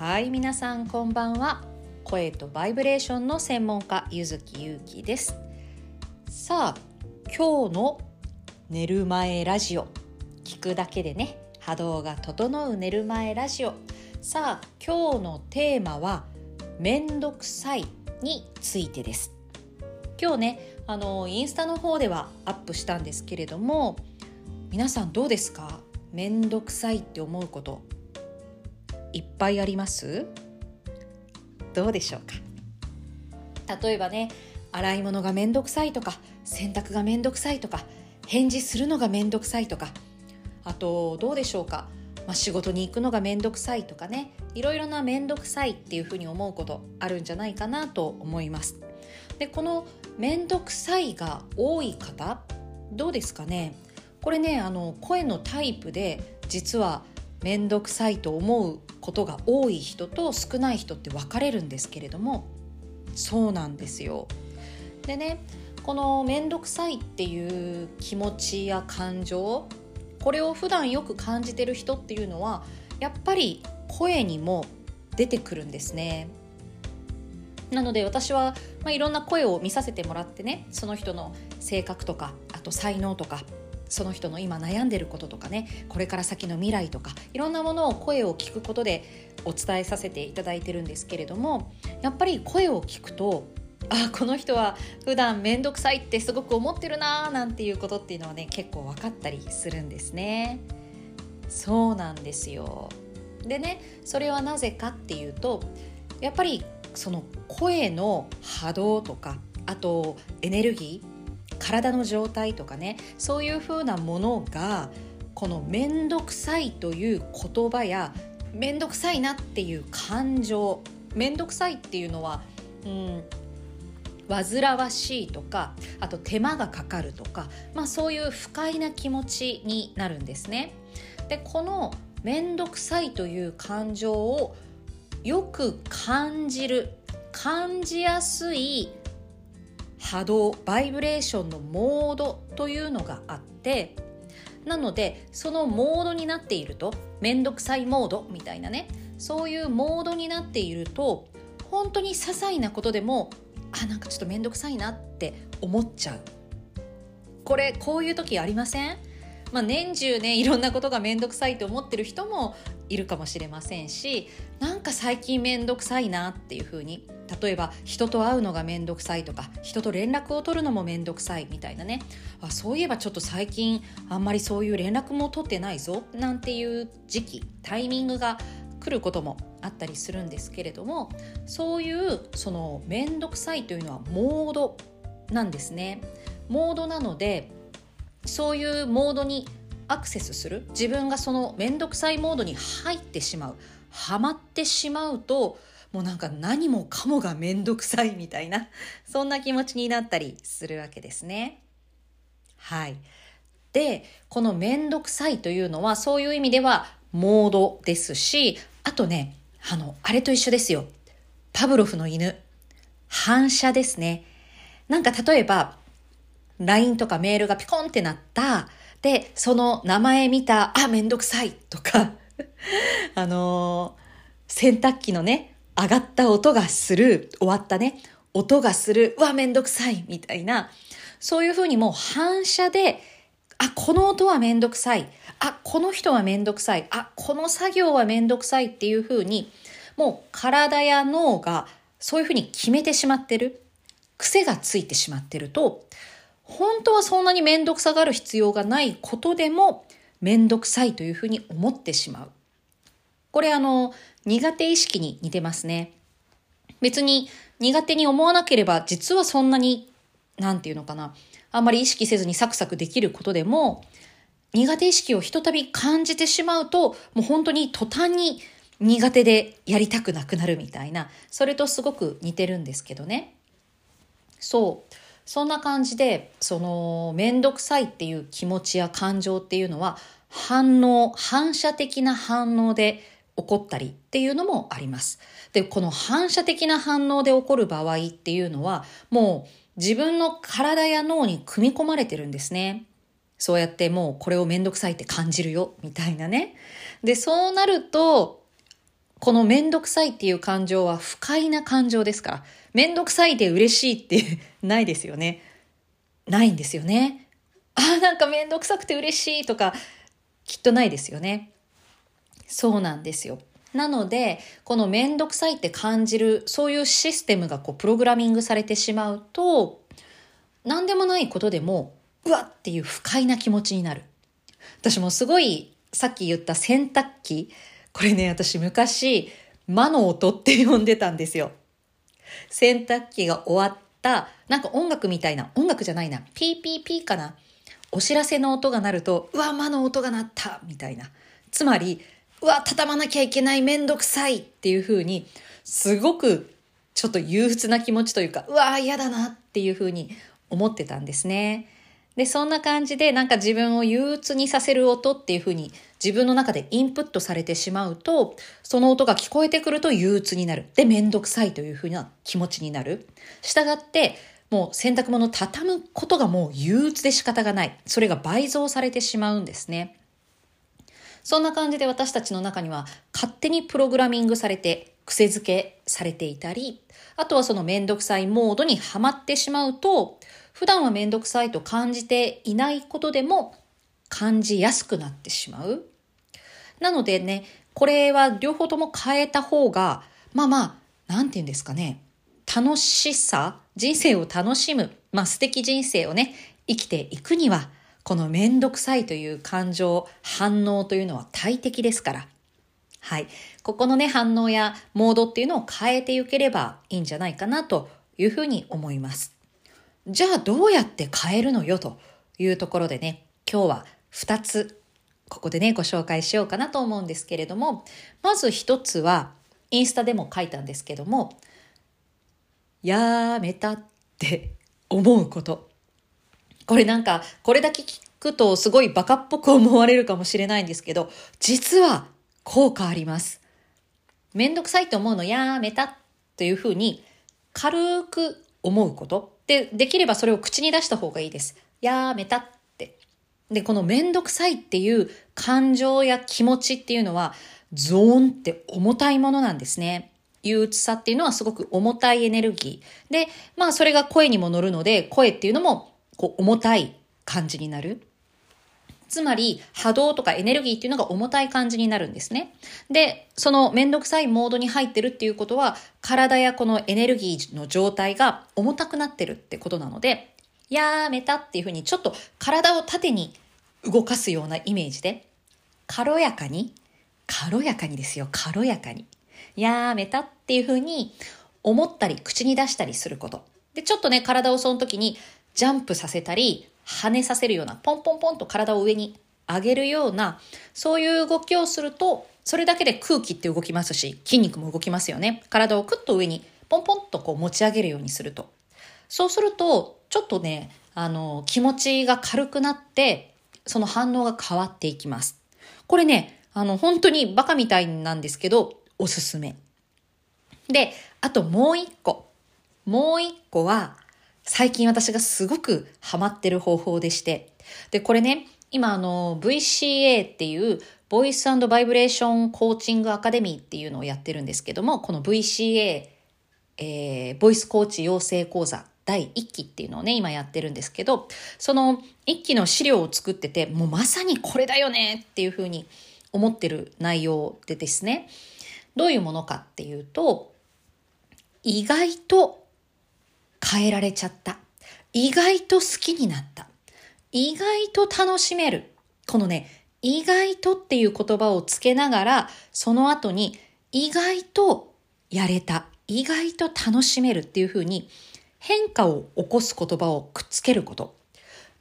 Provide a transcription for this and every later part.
はい皆さんこんばんは。声とバイブレーションの専門家ゆずきゆうきです。さあ今日の寝る前ラジオ。聞くだけでね波動が整う寝る前ラジオ。さあ今日のテーマはめんどくさいについてです。今日ねあのインスタの方ではアップしたんですけれども皆さんどうですか？めんどくさいって思うこと。いっぱいあります？どうでしょうか？例えばね洗い物がめんどくさいとか洗濯がめんどくさいとか返事するのがめんどくさいとかあとどうでしょうか、まあ、仕事に行くのがめんどくさいとかね。いろいろなめんどくさいっていうふうに思うことあるんじゃないかなと思います。でこのめんどくさいが多い方どうですかね？これねあの声のタイプで実は面倒くさいと思うことが多い人と少ない人って分かれるんですけれどもそうなんですよ。でねこの面倒くさいっていう気持ちや感情これを普段よく感じてる人っていうのはやっぱり声にも出てくるんですね。なので私は、まあ、いろんな声を見させてもらってねその人の性格とかあと才能とかその人の今悩んでることとかねこれから先の未来とかいろんなものを声を聞くことでお伝えさせていただいてるんですけれどもやっぱり声を聞くとあこの人は普段面倒くさいってすごく思ってるなーなんていうことっていうのはね結構分かったりするんですね。そうなんですよでねそれはなぜかっていうとやっぱりその声の波動とかあとエネルギー体の状態とかねそういうふうなものがこの面倒くさいという言葉や面倒くさいなっていう感情面倒くさいっていうのはうん煩わしいとかあと手間がかかるとか、まあ、そういう不快な気持ちになるんですね。でこの面倒くさいという感情をよく感じる感じやすい波動バイブレーションのモードというのがあってなのでそのモードになっていると面倒くさいモードみたいなねそういうモードになっていると本当に些細なことでもあなんかちょっと面倒くさいなって思っちゃう。これこういう時ありません？まあ、年中ねいろんなことが面倒くさいと思ってる人もいるかもしれませんしなんか最近面倒くさいなっていうふうに例えば人と会うのが面倒くさいとか人と連絡を取るのも面倒くさいみたいなねあそういえばちょっと最近あんまりそういう連絡も取ってないぞなんていう時期タイミングが来ることもあったりするんですけれどもそういうその面倒くさいというのはモードなんですね。モードなのでそういうモードにアクセスする自分がその面倒くさいモードに入ってしまうハマってしまうともうなんか何もかもがめんどくさいみたいな、そんな気持ちになったりするわけですね。はい。で、このめんどくさいというのはそういう意味ではモードですし、あとね、あの、あれと一緒ですよ。パブロフの犬。反射ですね。なんか例えば、LINE とかメールがピコンってなった。で、その名前見た、あ、めんどくさいとか、あのー、洗濯機のね、上がった音がする、終わったね、音がする、うわ、めんどくさい、みたいな、そういうふうにもう反射で、あ、この音はめんどくさい。あ、この人はめんどくさい。あ、この作業はめんどくさいっていうふうに、もう体や脳がそういうふうに決めてしまってる。癖がついてしまってると、本当はそんなにめんどくさがる必要がないことでも、めんどくさいというふうに思ってしまう。これあの、苦手意識に似てますね。別に苦手に思わなければ実はそんなに、なんていうのかな、あんまり意識せずにサクサクできることでも、苦手意識をひとたび感じてしまうと、もう本当に途端に苦手でやりたくなくなるみたいな、それとすごく似てるんですけどね。そう。そんな感じで、その、めんどくさいっていう気持ちや感情っていうのは、反応、反射的な反応で起こったりっていうのもあります。で、この反射的な反応で起こる場合っていうのは、もう自分の体や脳に組み込まれてるんですね。そうやってもうこれをめんどくさいって感じるよ、みたいなね。で、そうなると、このめんどくさいっていう感情は不快な感情ですから、めんどくさいで嬉しいってないですよね。ないんですよね。ああ、なんかめんどくさくて嬉しいとか、きっとないですよね。そうなんですよ。なので、このめんどくさいって感じる、そういうシステムがこうプログラミングされてしまうと、何でもないことでも、うわっていう不快な気持ちになる。私もすごい、さっき言った洗濯機、これね、私昔、魔の音って呼んでたんですよ。洗濯機が終わった、なんか音楽みたいな、音楽じゃないな、ピーピーピーかな。お知らせの音が鳴ると、うわ、魔の音が鳴ったみたいな。つまり、うわ、畳まなきゃいけない、めんどくさいっていう風に、すごくちょっと憂鬱な気持ちというか、うわ、嫌だなっていう風に思ってたんですね。で、そんな感じでなんか自分を憂鬱にさせる音っていう風に自分の中でインプットされてしまうと、その音が聞こえてくると憂鬱になる。で、めんどくさいという風な気持ちになる。したがって、もう洗濯物を畳むことがもう憂鬱で仕方がない。それが倍増されてしまうんですね。そんな感じで私たちの中には勝手にプログラミングされて癖づけされていたり、あとはそのめんどくさいモードにはまってしまうと、普段はめんどくさいと感じていないことでも感じやすくなってしまう。なのでね、これは両方とも変えた方が、まあまあ、なんて言うんですかね、楽しさ、人生を楽しむ、まあ素敵人生をね、生きていくには、このめんどくさいという感情、反応というのは大敵ですから。はい。ここのね、反応やモードっていうのを変えていければいいんじゃないかなというふうに思います。じゃあどうやって変えるのよというところでね、今日は2つ、ここでね、ご紹介しようかなと思うんですけれども、まず1つは、インスタでも書いたんですけども、やめたって思うこと。これなんか、これだけ聞くとすごいバカっぽく思われるかもしれないんですけど、実は効果あります。めんどくさいと思うのやめたというふうに軽く思うこと。で、できればそれを口に出した方がいいです。やめたって。で、このめんどくさいっていう感情や気持ちっていうのは、ゾーンって重たいものなんですね。憂鬱さっていうのはすごく重たいエネルギー。で、まあそれが声にも乗るので、声っていうのもこう重たい感じになる。つまり波動とかエネルギーっていうのが重たい感じになるんですね。で、そのめんどくさいモードに入ってるっていうことは、体やこのエネルギーの状態が重たくなってるってことなので、やめたっていうふうにちょっと体を縦に動かすようなイメージで、軽やかに、軽やかにですよ、軽やかに。やめたっていうふうに思ったり口に出したりすること。で、ちょっとね、体をその時にジャンプさせたり、跳ねさせるような、ポンポンポンと体を上に上げるような、そういう動きをすると、それだけで空気って動きますし、筋肉も動きますよね。体をクッと上に、ポンポンとこう持ち上げるようにすると。そうすると、ちょっとね、あの、気持ちが軽くなって、その反応が変わっていきます。これね、あの、本当にバカみたいなんですけど、おすすめ。で、あともう一個。もう一個は、最近私がすごくハマってる方法でして。で、これね、今あの VCA っていうボイスバイブレーションコーチングアカデミーっていうのをやってるんですけども、この VCA、えー、ボイスコーチ養成講座第1期っていうのをね、今やってるんですけど、その1期の資料を作ってて、もうまさにこれだよねっていうふうに思ってる内容でですね、どういうものかっていうと、意外と変えられちゃった。意外と好きになった。意外と楽しめる。このね、意外とっていう言葉をつけながら、その後に意外とやれた。意外と楽しめるっていうふうに変化を起こす言葉をくっつけること。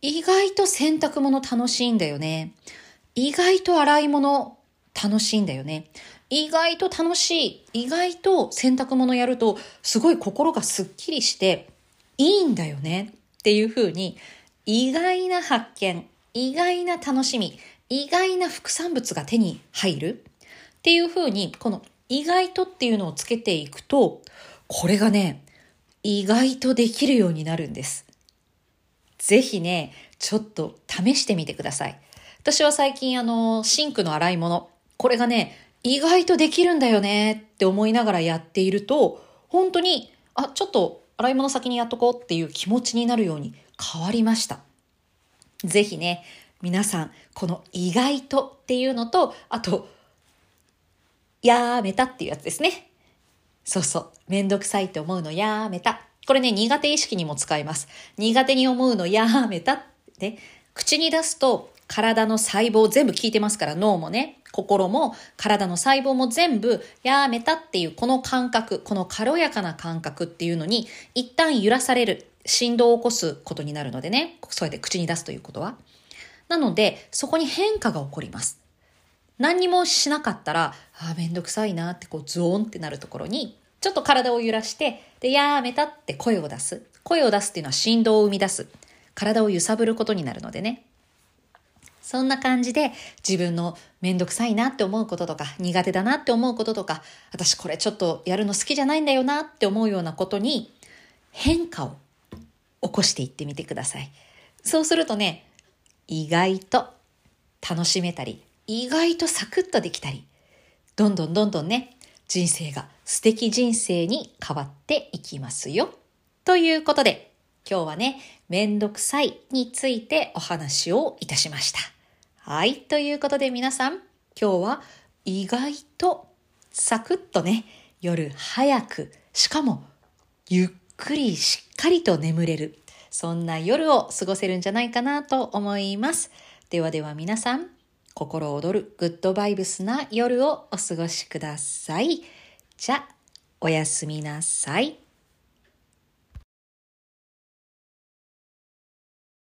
意外と洗濯物楽しいんだよね。意外と洗い物楽しいんだよね。意外と楽しい。意外と洗濯物やると、すごい心がすっきりして、いいんだよねっていうふうに、意外な発見、意外な楽しみ、意外な副産物が手に入るっていうふうに、この意外とっていうのをつけていくと、これがね、意外とできるようになるんです。ぜひね、ちょっと試してみてください。私は最近あの、シンクの洗い物、これがね、意外とできるんだよねって思いながらやっていると、本当に、あ、ちょっと洗い物先にやっとこうっていう気持ちになるように変わりました。ぜひね、皆さん、この意外とっていうのと、あと、やめたっていうやつですね。そうそう。めんどくさいって思うのやめた。これね、苦手意識にも使います。苦手に思うのやめたって、口に出すと体の細胞全部聞いてますから脳もね、心も体の細胞も全部やめたっていうこの感覚、この軽やかな感覚っていうのに一旦揺らされる、振動を起こすことになるのでね、そうやって口に出すということは。なので、そこに変化が起こります。何にもしなかったら、ああ、めんどくさいなってこうゾーンってなるところに、ちょっと体を揺らして、で、やめたって声を出す。声を出すっていうのは振動を生み出す。体を揺さぶることになるのでね。そんな感じで自分のめんどくさいなって思うこととか苦手だなって思うこととか私これちょっとやるの好きじゃないんだよなって思うようなことに変化を起こしていってみてください。そうするとね、意外と楽しめたり、意外とサクッとできたり、どんどんどんどんね、人生が素敵人生に変わっていきますよ。ということで、今日はね、めんどくさいについてお話をいたしました。はい。ということで皆さん、今日は意外とサクッとね、夜早く、しかもゆっくりしっかりと眠れる。そんな夜を過ごせるんじゃないかなと思います。ではでは皆さん、心躍るグッドバイブスな夜をお過ごしください。じゃ、おやすみなさい。